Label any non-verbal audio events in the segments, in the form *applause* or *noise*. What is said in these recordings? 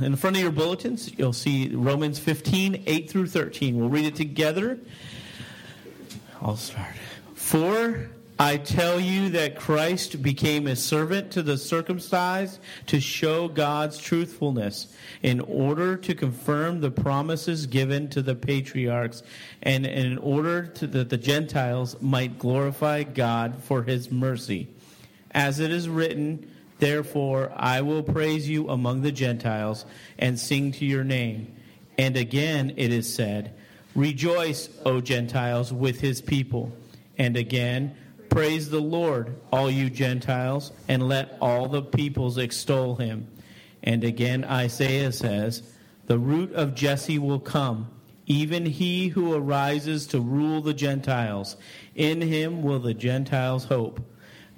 in front of your bulletins, you'll see Romans 15, 8 through 13. We'll read it together. I'll start. For I tell you that Christ became a servant to the circumcised to show God's truthfulness in order to confirm the promises given to the patriarchs and in order to that the Gentiles might glorify God for his mercy. As it is written, therefore I will praise you among the Gentiles and sing to your name. And again it is said, Rejoice, O Gentiles, with his people. And again, Praise the Lord, all you Gentiles, and let all the peoples extol him. And again, Isaiah says, The root of Jesse will come, even he who arises to rule the Gentiles. In him will the Gentiles hope.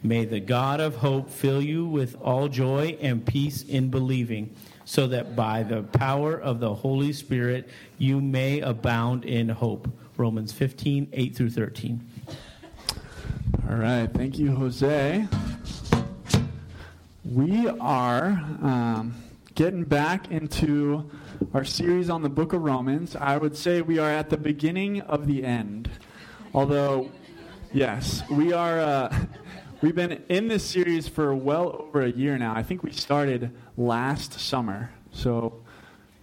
May the God of hope fill you with all joy and peace in believing, so that by the power of the Holy Spirit you may abound in hope. Romans 15, 8 through 13. All right, thank you, Jose. We are um, getting back into our series on the book of Romans. I would say we are at the beginning of the end. Although, yes, we are. Uh, we've been in this series for well over a year now. I think we started last summer, so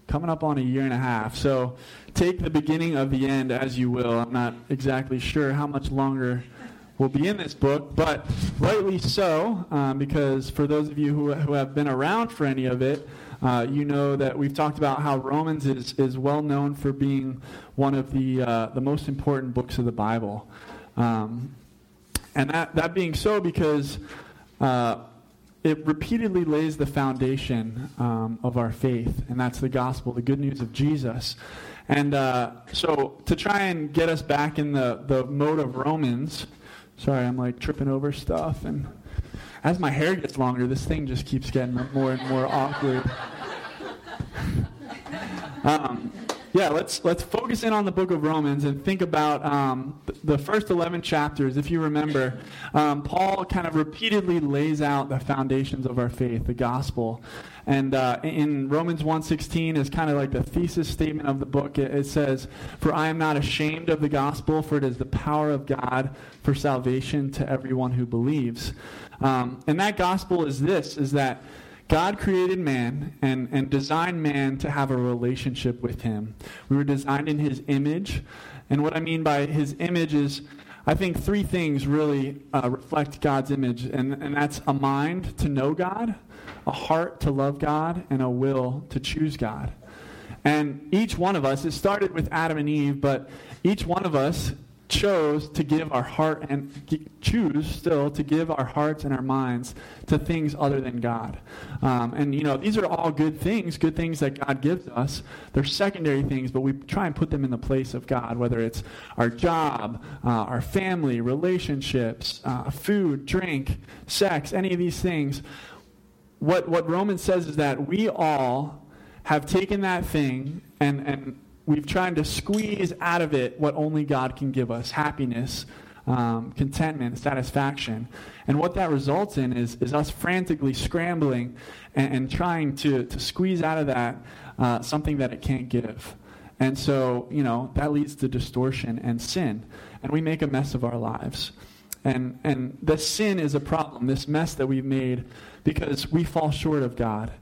coming up on a year and a half. So take the beginning of the end as you will. I'm not exactly sure how much longer we'll be in this book, but rightly so, um, because for those of you who, who have been around for any of it, uh, you know that we've talked about how Romans is, is well known for being one of the, uh, the most important books of the Bible. Um, and that, that being so, because uh, it repeatedly lays the foundation um, of our faith, and that's the gospel, the good news of Jesus. And uh, so, to try and get us back in the, the mode of Romans, Sorry, I'm like tripping over stuff. And as my hair gets longer, this thing just keeps getting more and more awkward. *laughs* um, yeah, let's let's focus in on the book of Romans and think about um, the first 11 chapters. If you remember, um, Paul kind of repeatedly lays out the foundations of our faith, the gospel. And uh, in Romans 1.16 is kind of like the thesis statement of the book. It, it says, For I am not ashamed of the gospel, for it is the power of God for salvation to everyone who believes. Um, and that gospel is this, is that God created man and, and designed man to have a relationship with him. We were designed in his image. And what I mean by his image is, I think three things really uh, reflect God's image, and, and that's a mind to know God, a heart to love God, and a will to choose God. And each one of us, it started with Adam and Eve, but each one of us chose to give our heart and choose still to give our hearts and our minds to things other than God. Um, and, you know, these are all good things, good things that God gives us. They're secondary things, but we try and put them in the place of God, whether it's our job, uh, our family, relationships, uh, food, drink, sex, any of these things what, what Romans says is that we all have taken that thing and, and we've tried to squeeze out of it what only God can give us happiness, um, contentment, satisfaction. And what that results in is, is us frantically scrambling and, and trying to, to squeeze out of that uh, something that it can't give. And so, you know, that leads to distortion and sin. And we make a mess of our lives. And, and the sin is a problem, this mess that we've made because we fall short of God.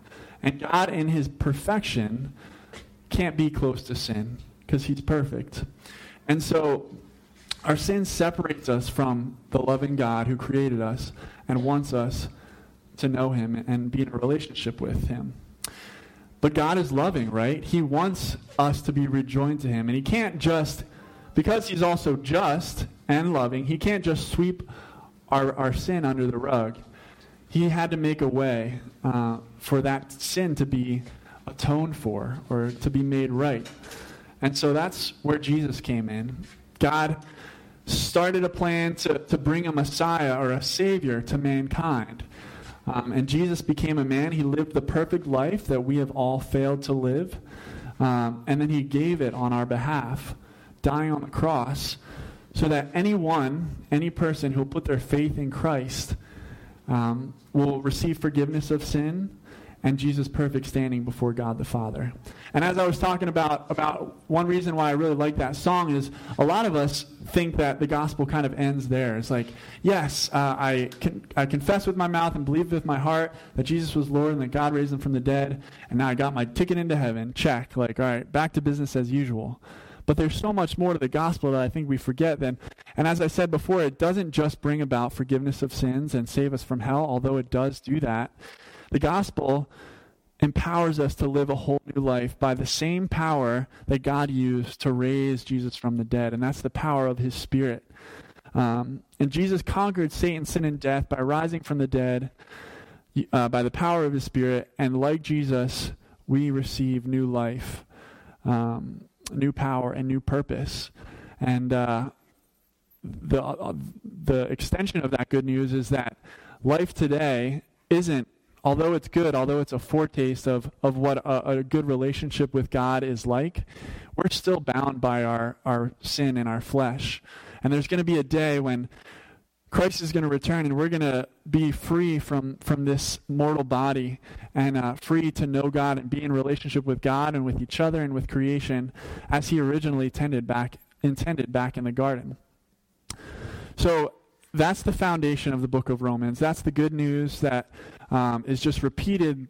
And God, in his perfection, can't be close to sin because he's perfect. And so our sin separates us from the loving God who created us and wants us to know him and be in a relationship with him. But God is loving, right? He wants us to be rejoined to him. And he can't just, because he's also just and loving, he can't just sweep our, our sin under the rug he had to make a way uh, for that sin to be atoned for or to be made right. And so that's where Jesus came in. God started a plan to, to bring a Messiah or a Savior to mankind. Um, and Jesus became a man. He lived the perfect life that we have all failed to live. Um, and then he gave it on our behalf, dying on the cross, so that anyone, any person who will put their faith in Christ um, will receive forgiveness of sin and Jesus' perfect standing before God the Father. And as I was talking about, about one reason why I really like that song is a lot of us think that the gospel kind of ends there. It's like, yes, uh, I, can, I confess with my mouth and believe with my heart that Jesus was Lord and that God raised him from the dead, and now I got my ticket into heaven. Check. Like, all right, back to business as usual. But there's so much more to the gospel that I think we forget then. And as I said before, it doesn't just bring about forgiveness of sins and save us from hell, although it does do that. The gospel empowers us to live a whole new life by the same power that God used to raise Jesus from the dead, and that's the power of his Spirit. Um, and Jesus conquered Satan, sin, and death by rising from the dead uh, by the power of his Spirit, and like Jesus, we receive new life, um, new power, and new purpose. And uh, the, uh, the extension of that good news is that life today isn't although it's good, although it's a foretaste of, of what a, a, good relationship with God is like, we're still bound by our, our sin and our flesh. And there's going to be a day when Christ is going to return and we're going to be free from, from this mortal body and uh, free to know God and be in relationship with God and with each other and with creation as he originally intended back, intended back in the garden. So that's the foundation of the book of Romans. That's the good news that um, is just repeated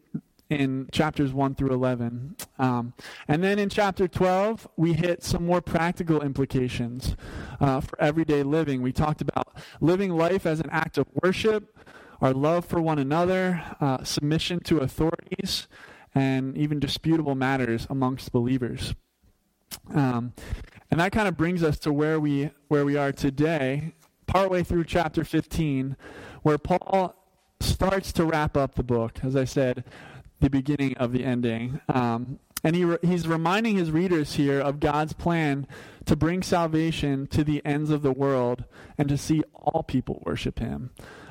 in chapters 1 through 11. Um, and then in chapter 12, we hit some more practical implications uh, for everyday living. We talked about living life as an act of worship, our love for one another, uh, submission to authorities, and even disputable matters amongst believers. Um, and that kind of brings us to where we where we are today, partway through chapter 15, where Paul starts to wrap up the book, as I said, the beginning of the ending. Um, and he he's reminding his readers here of God's plan to bring salvation to the ends of the world and to see all people worship him.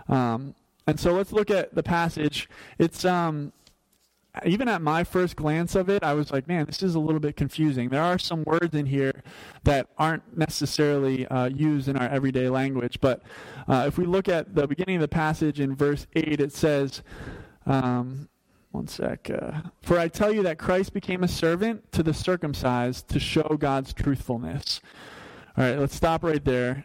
Um, and so let's look at the passage. It's um, even at my first glance of it, I was like, man, this is a little bit confusing. There are some words in here that aren't necessarily uh, used in our everyday language. But uh, if we look at the beginning of the passage in verse 8, it says, um, one sec. Uh, For I tell you that Christ became a servant to the circumcised to show God's truthfulness. All right, let's stop right there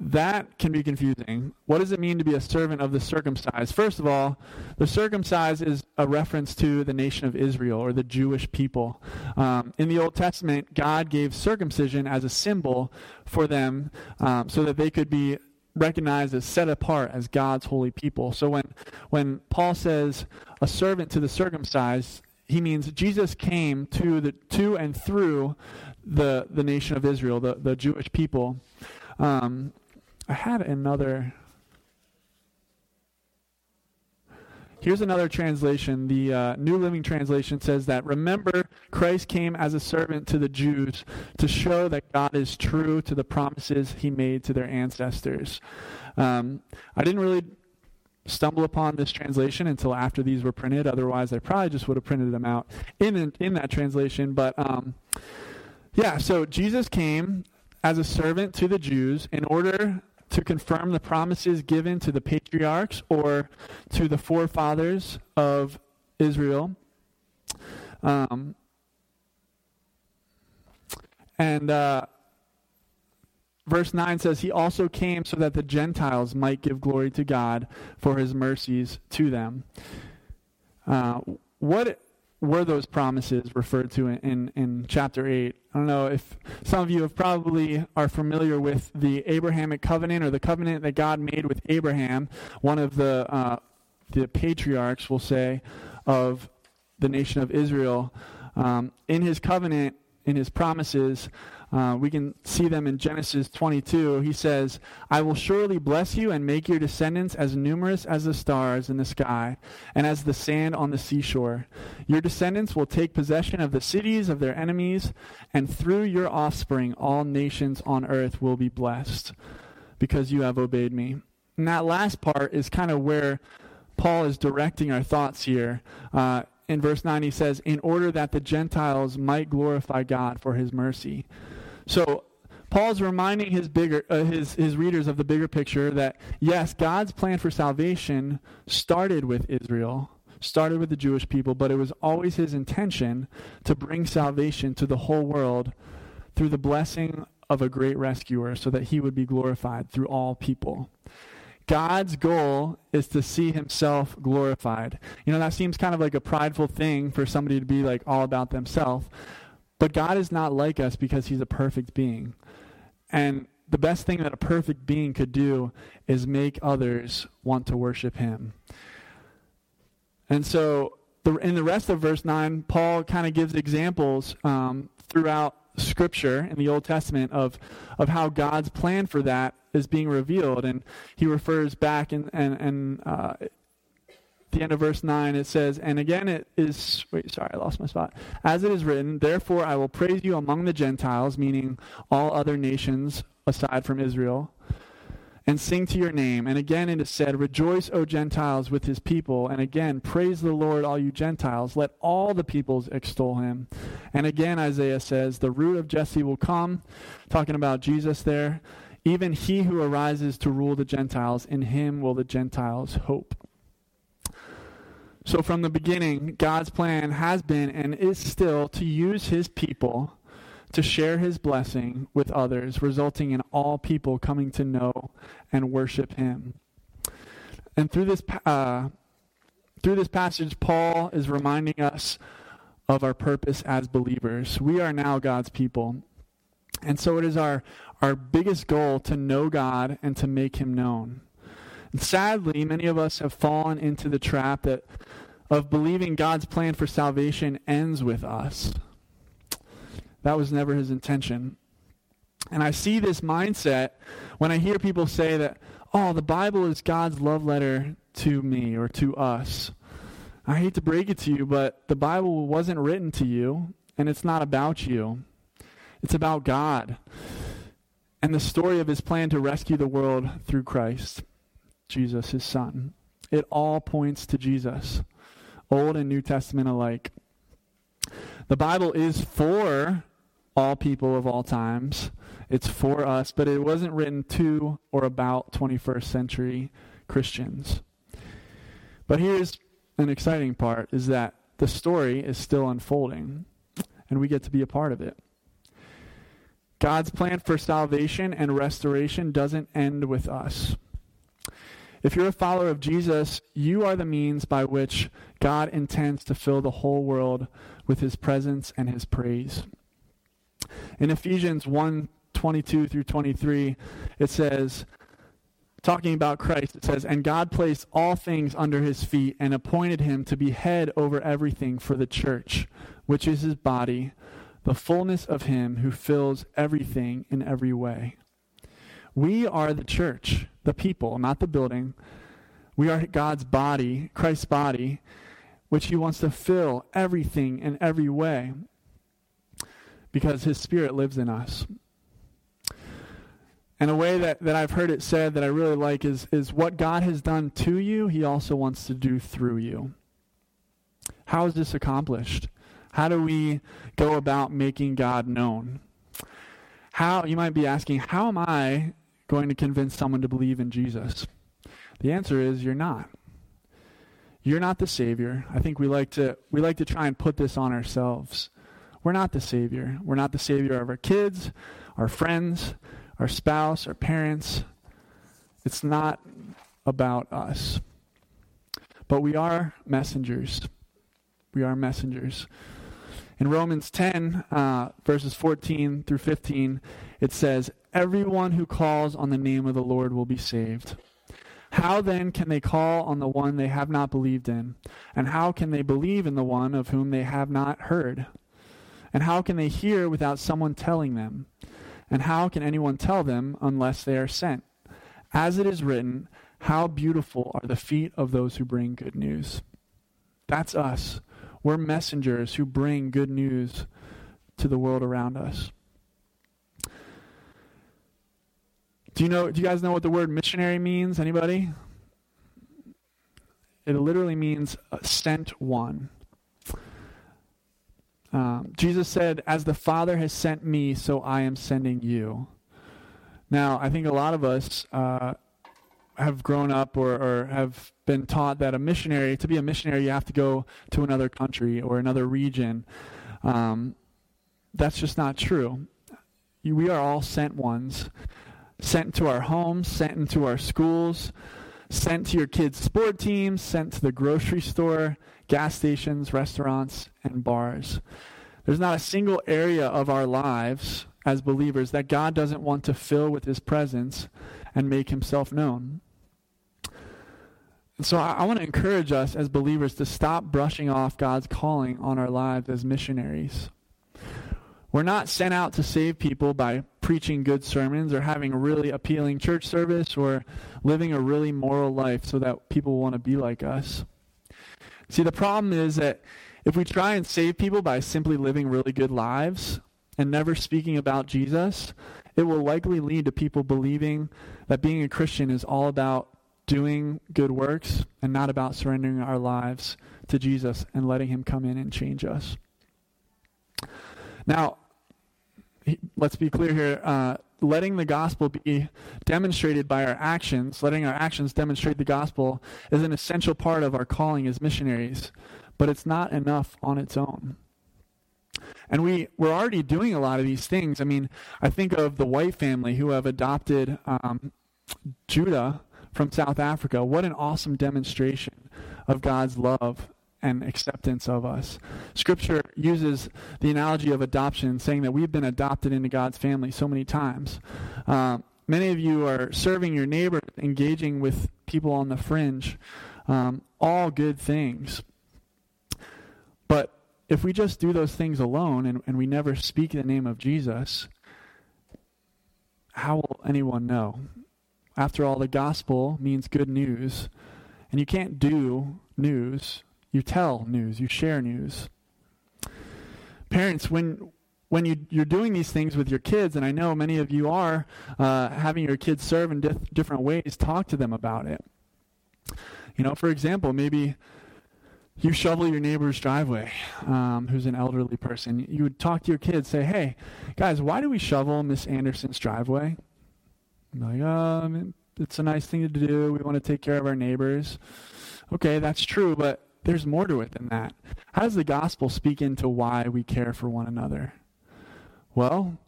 that can be confusing. What does it mean to be a servant of the circumcised? First of all, the circumcised is a reference to the nation of Israel or the Jewish people. Um, in the Old Testament, God gave circumcision as a symbol for them um, so that they could be recognized as set apart as God's holy people. So when, when Paul says a servant to the circumcised, he means Jesus came to, the, to and through the, the nation of Israel, the, the Jewish people. Um, I had another. Here's another translation. The uh, New Living Translation says that remember, Christ came as a servant to the Jews to show that God is true to the promises he made to their ancestors. Um, I didn't really stumble upon this translation until after these were printed. Otherwise, I probably just would have printed them out in, in that translation. But um, yeah, so Jesus came as a servant to the Jews in order to confirm the promises given to the patriarchs or to the forefathers of Israel. Um, and uh, verse 9 says, He also came so that the Gentiles might give glory to God for his mercies to them. Uh, what were those promises referred to in, in, in, chapter 8? I don't know if some of you have probably are familiar with the Abrahamic covenant or the covenant that God made with Abraham, one of the, uh, the patriarchs, we'll say, of the nation of Israel. Um, in his covenant, in his promises, uh, we can see them in Genesis 22. He says, I will surely bless you and make your descendants as numerous as the stars in the sky and as the sand on the seashore. Your descendants will take possession of the cities of their enemies, and through your offspring, all nations on earth will be blessed because you have obeyed me. And that last part is kind of where Paul is directing our thoughts here. Uh, in verse 9, he says, In order that the Gentiles might glorify God for his mercy. So Paul's reminding his bigger uh, his his readers of the bigger picture that yes, God's plan for salvation started with Israel, started with the Jewish people, but it was always his intention to bring salvation to the whole world through the blessing of a great rescuer so that he would be glorified through all people. God's goal is to see himself glorified. You know, that seems kind of like a prideful thing for somebody to be like all about themselves. But God is not like us because he's a perfect being. And the best thing that a perfect being could do is make others want to worship him. And so, the, in the rest of verse 9, Paul kind of gives examples um, throughout Scripture in the Old Testament of, of how God's plan for that is being revealed. And he refers back in, and, and uh, the end of verse 9, it says, And again it is, wait, sorry, I lost my spot. As it is written, Therefore I will praise you among the Gentiles, meaning all other nations aside from Israel, and sing to your name. And again it is said, Rejoice, O Gentiles, with his people. And again, praise the Lord, all you Gentiles. Let all the peoples extol him. And again, Isaiah says, The root of Jesse will come, talking about Jesus there. Even he who arises to rule the Gentiles, in him will the Gentiles hope. So, from the beginning, God's plan has been and is still to use his people to share his blessing with others, resulting in all people coming to know and worship him. And through this, uh, through this passage, Paul is reminding us of our purpose as believers. We are now God's people. And so it is our, our biggest goal to know God and to make him known. And sadly, many of us have fallen into the trap that of believing God's plan for salvation ends with us. That was never his intention. And I see this mindset when I hear people say that, oh, the Bible is God's love letter to me or to us. I hate to break it to you, but the Bible wasn't written to you, and it's not about you. It's about God and the story of his plan to rescue the world through Christ, Jesus, his son. It all points to Jesus, Old and New Testament alike. The Bible is for all people of all times. It's for us, but it wasn't written to or about 21st century Christians. But here's an exciting part is that the story is still unfolding and we get to be a part of it. God's plan for salvation and restoration doesn't end with us. If you're a follower of Jesus, you are the means by which God intends to fill the whole world with his presence and his praise. In Ephesians 1 22 through 23, it says, talking about Christ, it says, And God placed all things under his feet and appointed him to be head over everything for the church, which is his body, the fullness of him who fills everything in every way. We are the church, the people, not the building. We are God's body, Christ's body, which he wants to fill everything in every way because his spirit lives in us. And a way that, that I've heard it said that I really like is, is what God has done to you, he also wants to do through you. How is this accomplished? How do we go about making God known? How you might be asking, how am I going to convince someone to believe in Jesus? The answer is you're not. You're not the savior. I think we like to we like to try and put this on ourselves. We're not the Savior. We're not the Savior of our kids, our friends, our spouse, our parents. It's not about us. But we are messengers. We are messengers. In Romans 10, uh, verses 14 through 15, it says, Everyone who calls on the name of the Lord will be saved. How then can they call on the one they have not believed in? And how can they believe in the one of whom they have not heard? And how can they hear without someone telling them? And how can anyone tell them unless they are sent? As it is written, How beautiful are the feet of those who bring good news. That's us. We're messengers who bring good news to the world around us. Do you know do you guys know what the word missionary means? Anybody? It literally means sent one. Um, Jesus said, As the Father has sent me, so I am sending you. Now, I think a lot of us uh, have grown up or, or have been taught that a missionary, to be a missionary, you have to go to another country or another region. Um, that's just not true. We are all sent ones, sent to our homes, sent into our schools, sent to your kids' sport teams, sent to the grocery store, gas stations, restaurants, and bars. There's not a single area of our lives as believers that God doesn't want to fill with his presence and make himself known. And so I, I want to encourage us as believers to stop brushing off God's calling on our lives as missionaries. We're not sent out to save people by preaching good sermons or having a really appealing church service or living a really moral life so that people want to be like us. See, the problem is that if we try and save people by simply living really good lives and never speaking about Jesus, it will likely lead to people believing that being a Christian is all about doing good works and not about surrendering our lives to Jesus and letting Him come in and change us. Now, let's be clear here. Uh, letting the gospel be demonstrated by our actions, letting our actions demonstrate the gospel, is an essential part of our calling as missionaries, but it's not enough on its own. And we, we're already doing a lot of these things. I mean, I think of the White family who have adopted um, Judah from South Africa. What an awesome demonstration of God's love and acceptance of us. Scripture uses the analogy of adoption, saying that we've been adopted into God's family so many times. Uh, many of you are serving your neighbor, engaging with people on the fringe, um, all good things. But if we just do those things alone and, and we never speak the name of Jesus, how will anyone know? After all, the gospel means good news. And you can't do news you tell news, you share news. Parents, when when you, you're doing these things with your kids, and I know many of you are uh, having your kids serve in dif- different ways, talk to them about it. You know, for example, maybe you shovel your neighbor's driveway, um, who's an elderly person. You would talk to your kids, say, "Hey, guys, why do we shovel Miss Anderson's driveway?" like, um, it's a nice thing to do. We want to take care of our neighbors. Okay, that's true, but there's more to it than that. How does the gospel speak into why we care for one another? Well,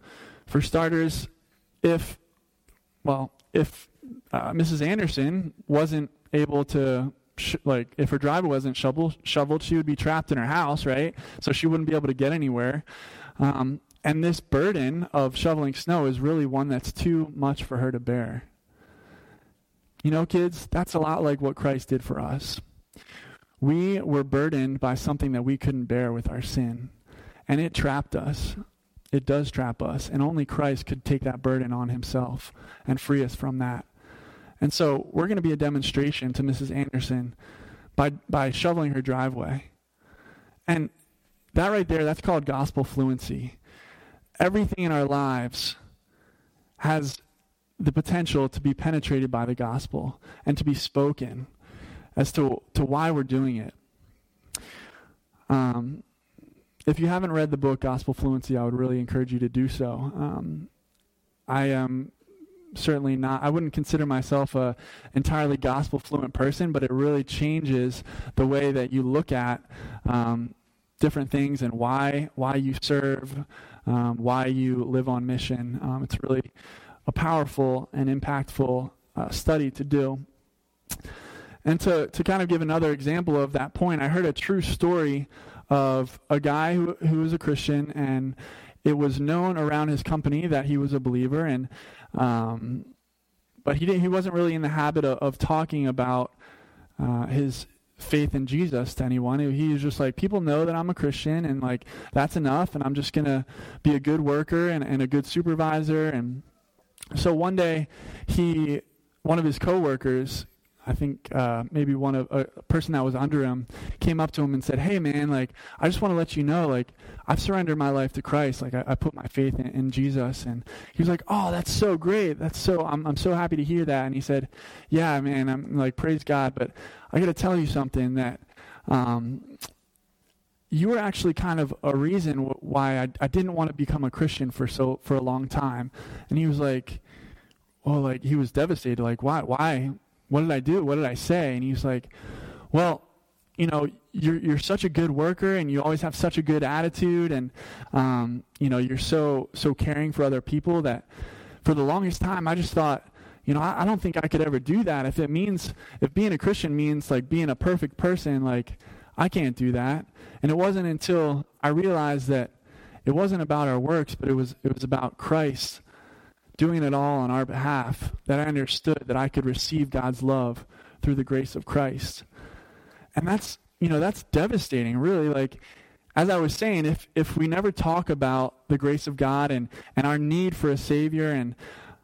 for starters, if well, if uh, Mrs. Anderson wasn't able to sh- like if her driveway wasn't shovel- shoveled, she would be trapped in her house, right? So she wouldn't be able to get anywhere. Um, and this burden of shoveling snow is really one that's too much for her to bear. You know, kids, that's a lot like what Christ did for us. We were burdened by something that we couldn't bear with our sin, and it trapped us. It does trap us, and only Christ could take that burden on himself and free us from that. And so we're going to be a demonstration to Mrs. Anderson by, by shoveling her driveway. And that right there, that's called gospel fluency. Everything in our lives has the potential to be penetrated by the gospel and to be spoken as to, to why we're doing it. Um, if you haven't read the book Gospel Fluency, I would really encourage you to do so. Um, I am certainly not, I wouldn't consider myself a entirely gospel fluent person, but it really changes the way that you look at um, different things and why, why you serve, um, why you live on mission. Um, it's really a powerful and impactful uh, study to do. And to, to kind of give another example of that point, I heard a true story of a guy who, who was a Christian, and it was known around his company that he was a believer, and um, but he didn't, he wasn't really in the habit of, of talking about uh, his faith in Jesus to anyone. He was just like, people know that I'm a Christian, and like that's enough, and I'm just gonna be a good worker and, and a good supervisor. And so one day, he one of his coworkers I think uh, maybe one of a person that was under him came up to him and said, "Hey, man, like I just want to let you know, like I've surrendered my life to Christ. Like I, I put my faith in, in, Jesus." And he was like, "Oh, that's so great. That's so I'm I'm so happy to hear that." And he said, "Yeah, man, I'm like praise God, but I got to tell you something that." Um, you were actually kind of a reason why I, I didn't want to become a Christian for so for a long time, and he was like, well, like he was devastated. Like, why, why, what did I do? What did I say? And he's like, well, you know, you're you're such a good worker, and you always have such a good attitude, and um, you know, you're so so caring for other people that for the longest time I just thought, you know, I, I don't think I could ever do that. If it means if being a Christian means like being a perfect person, like I can't do that. And it wasn't until I realized that it wasn't about our works, but it was it was about Christ doing it all on our behalf that I understood that I could receive God's love through the grace of Christ. And that's, you know, that's devastating, really. Like, as I was saying, if, if we never talk about the grace of God and, and our need for a Savior and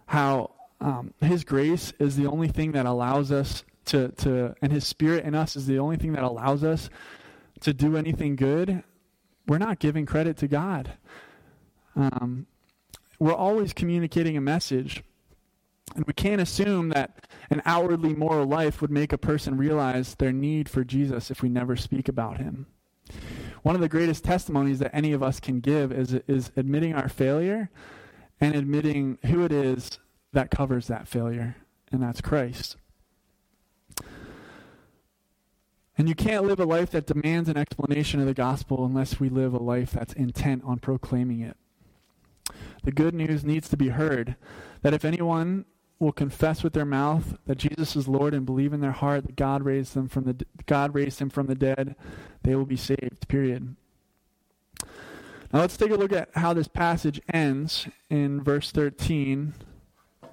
how um, His grace is the only thing that allows us to, to, and His Spirit in us is the only thing that allows us to do anything good, we're not giving credit to God. Um, we're always communicating a message. And we can't assume that an outwardly moral life would make a person realize their need for Jesus if we never speak about him. One of the greatest testimonies that any of us can give is, is admitting our failure and admitting who it is that covers that failure, and that's Christ. And you can't live a life that demands an explanation of the gospel unless we live a life that's intent on proclaiming it. The good news needs to be heard that if anyone will confess with their mouth that Jesus is Lord and believe in their heart that God raised them from the God raised him from the dead, they will be saved. Period. Now let's take a look at how this passage ends in verse 13. It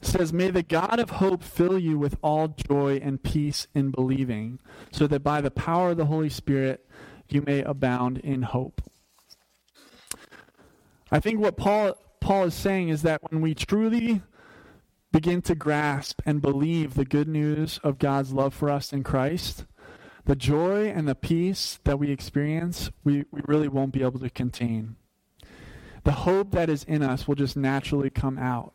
says, May the God of hope fill you with all joy and peace in believing, so that by the power of the Holy Spirit you may abound in hope. I think what Paul Paul is saying is that when we truly begin to grasp and believe the good news of God's love for us in Christ, the joy and the peace that we experience, we, we really won't be able to contain. The hope that is in us will just naturally come out.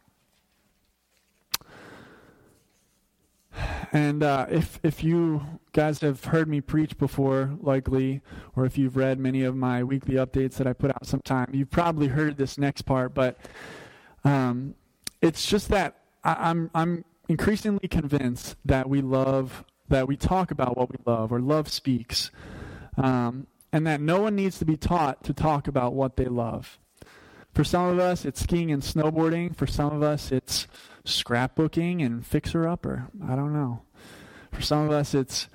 And uh, if if you guys have heard me preach before, likely, or if you've read many of my weekly updates that I put out sometime, you've probably heard this next part. But um, it's just that I, I'm I'm increasingly convinced that we love that we talk about what we love, or love speaks, um, and that no one needs to be taught to talk about what they love. For some of us, it's skiing and snowboarding. For some of us, it's scrapbooking and fixer upper. I don't know. For some of us, it's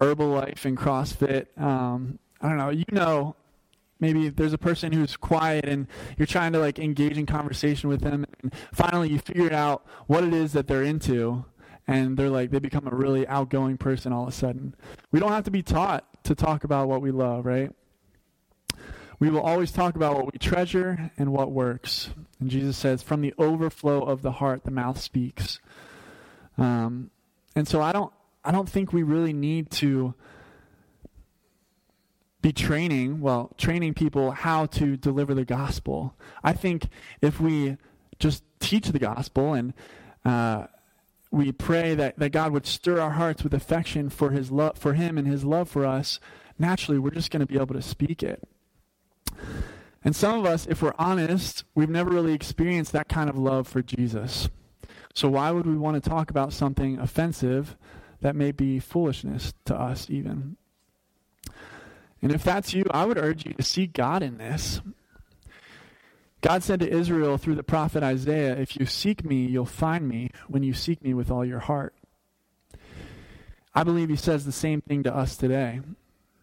Herbalife and CrossFit. Um, I don't know. You know, maybe there's a person who's quiet and you're trying to like engage in conversation with them, and finally you figure out what it is that they're into, and they're like they become a really outgoing person all of a sudden. We don't have to be taught to talk about what we love, right? We will always talk about what we treasure and what works. And Jesus says, from the overflow of the heart, the mouth speaks. Um, and so I don't, I don't think we really need to be training, well, training people how to deliver the gospel. I think if we just teach the gospel and uh, we pray that, that God would stir our hearts with affection for his love for him and his love for us, naturally we're just going to be able to speak it. And some of us, if we're honest, we've never really experienced that kind of love for Jesus. So why would we want to talk about something offensive that may be foolishness to us, even? And if that's you, I would urge you to seek God in this. God said to Israel through the prophet Isaiah, If you seek me, you'll find me when you seek me with all your heart. I believe he says the same thing to us today.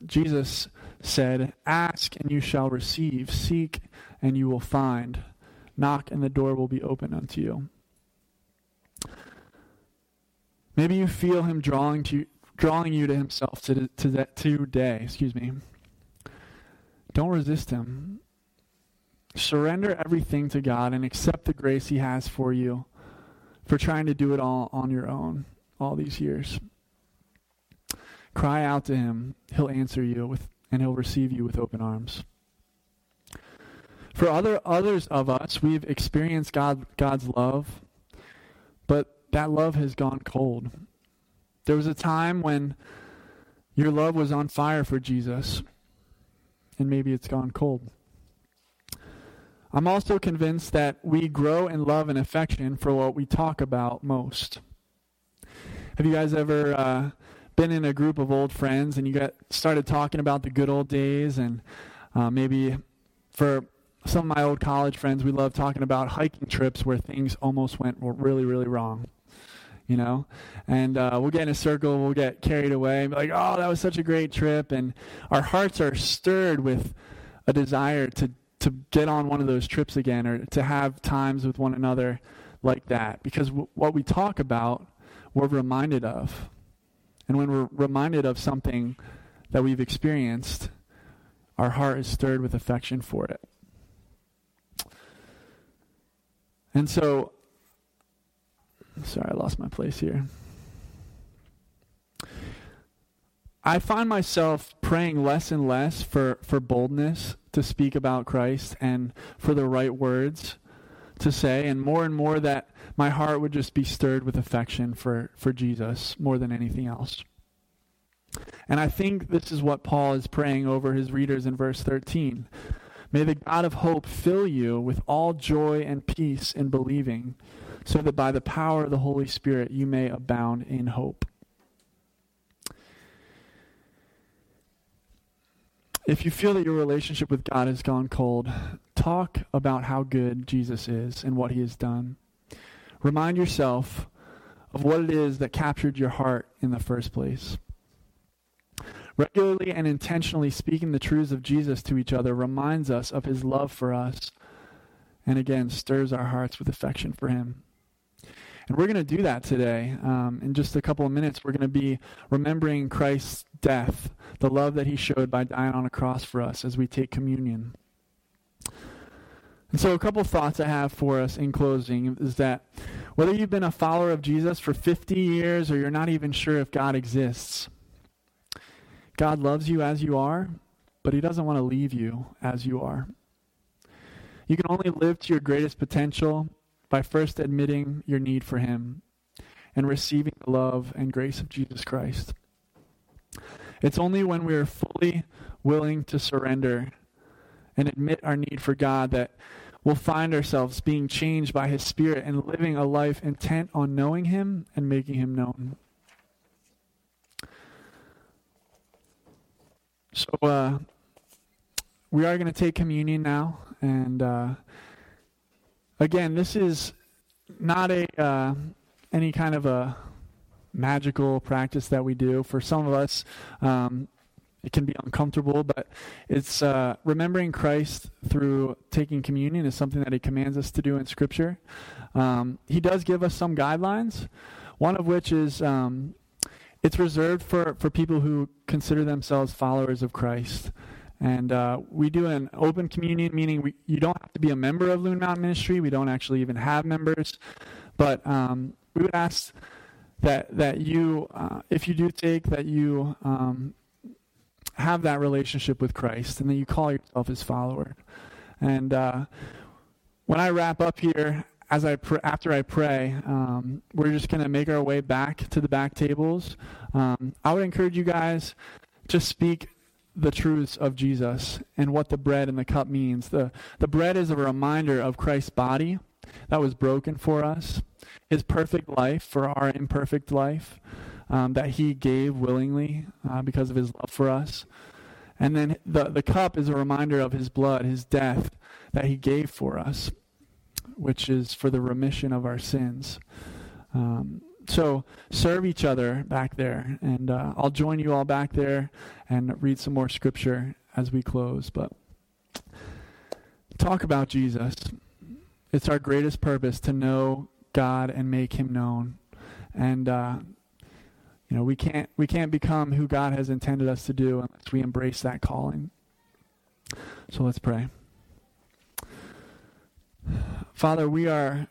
Jesus said, Ask and you shall receive, seek and you will find, knock and the door will be open unto you. Maybe you feel him drawing to drawing you to himself to, to that today, excuse me. Don't resist him. Surrender everything to God and accept the grace he has for you for trying to do it all on your own all these years. Cry out to him. He'll answer you with and he'll receive you with open arms. For other others of us, we've experienced God, God's love, but that love has gone cold. There was a time when your love was on fire for Jesus, and maybe it's gone cold. I'm also convinced that we grow in love and affection for what we talk about most. Have you guys ever uh, been in a group of old friends and you got started talking about the good old days and uh, maybe for some of my old college friends, we love talking about hiking trips where things almost went really, really wrong. You know, and uh, we'll get in a circle, we'll get carried away, and be like, "Oh, that was such a great trip," and our hearts are stirred with a desire to to get on one of those trips again, or to have times with one another like that, because w- what we talk about, we're reminded of, and when we're reminded of something that we've experienced, our heart is stirred with affection for it. And so, sorry, I lost my place here. I find myself praying less and less for, for boldness to speak about Christ and for the right words to say, and more and more that my heart would just be stirred with affection for, for Jesus more than anything else. And I think this is what Paul is praying over his readers in verse 13. May the God of hope fill you with all joy and peace in believing, so that by the power of the Holy Spirit you may abound in hope. If you feel that your relationship with God has gone cold, talk about how good Jesus is and what he has done. Remind yourself of what it is that captured your heart in the first place. Regularly and intentionally speaking the truths of Jesus to each other reminds us of his love for us and again stirs our hearts with affection for him. And we're going to do that today. Um, in just a couple of minutes, we're going to be remembering Christ's death, the love that he showed by dying on a cross for us as we take communion. And so, a couple thoughts I have for us in closing is that whether you've been a follower of Jesus for 50 years or you're not even sure if God exists, God loves you as you are, but He doesn't want to leave you as you are. You can only live to your greatest potential by first admitting your need for Him and receiving the love and grace of Jesus Christ. It's only when we are fully willing to surrender and admit our need for God that we'll find ourselves being changed by His Spirit and living a life intent on knowing Him and making Him known. So uh, we are going to take communion now, and uh, again, this is not a uh, any kind of a magical practice that we do. For some of us, um, it can be uncomfortable, but it's uh, remembering Christ through taking communion is something that He commands us to do in Scripture. Um, he does give us some guidelines, one of which is um, it's reserved for, for people who consider themselves followers of Christ. And uh, we do an open communion, meaning we, you don't have to be a member of Loon Mountain Ministry. We don't actually even have members. But um, we would ask that, that you, uh, if you do take, that you um, have that relationship with Christ and that you call yourself his follower. And uh, when I wrap up here, as I pr- after I pray, um, we're just going to make our way back to the back tables. Um, I would encourage you guys to speak the truths of Jesus and what the bread and the cup means. The, the bread is a reminder of Christ's body that was broken for us, his perfect life for our imperfect life um, that he gave willingly uh, because of his love for us. And then the, the cup is a reminder of his blood, his death that he gave for us which is for the remission of our sins. Um, so serve each other back there, and uh, I'll join you all back there and read some more scripture as we close. But talk about Jesus. It's our greatest purpose to know God and make Him known, and uh, you know we can't we can't become who God has intended us to do unless we embrace that calling. So let's pray. Father, we are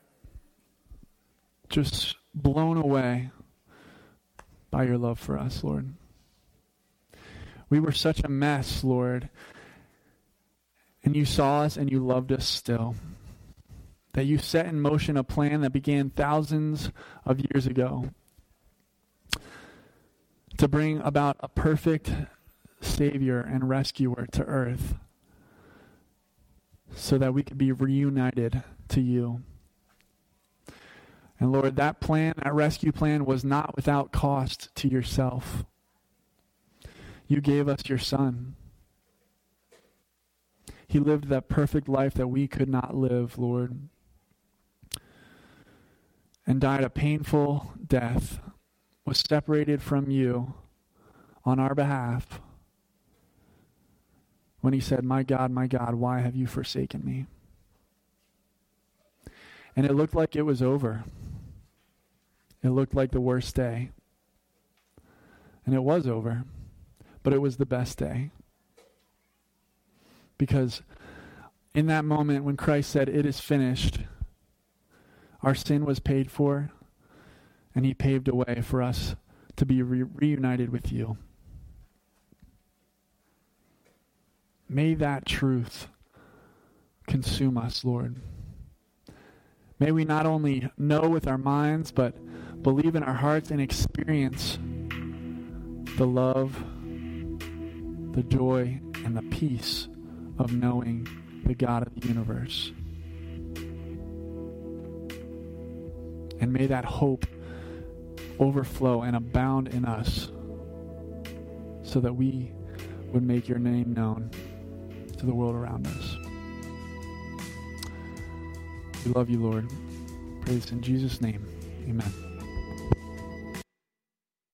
just blown away by your love for us, Lord. We were such a mess, Lord, and you saw us and you loved us still. That you set in motion a plan that began thousands of years ago to bring about a perfect Savior and rescuer to earth so that we could be reunited to you. And Lord, that plan, that rescue plan, was not without cost to yourself. You gave us your Son. He lived that perfect life that we could not live, Lord, and died a painful death, was separated from you on our behalf when he said, My God, my God, why have you forsaken me? And it looked like it was over. It looked like the worst day. And it was over, but it was the best day. Because in that moment when Christ said, It is finished, our sin was paid for, and He paved a way for us to be re- reunited with you. May that truth consume us, Lord. May we not only know with our minds, but believe in our hearts and experience the love, the joy, and the peace of knowing the God of the universe. And may that hope overflow and abound in us so that we would make your name known to the world around us. We love you, Lord. Praise in Jesus' name. Amen.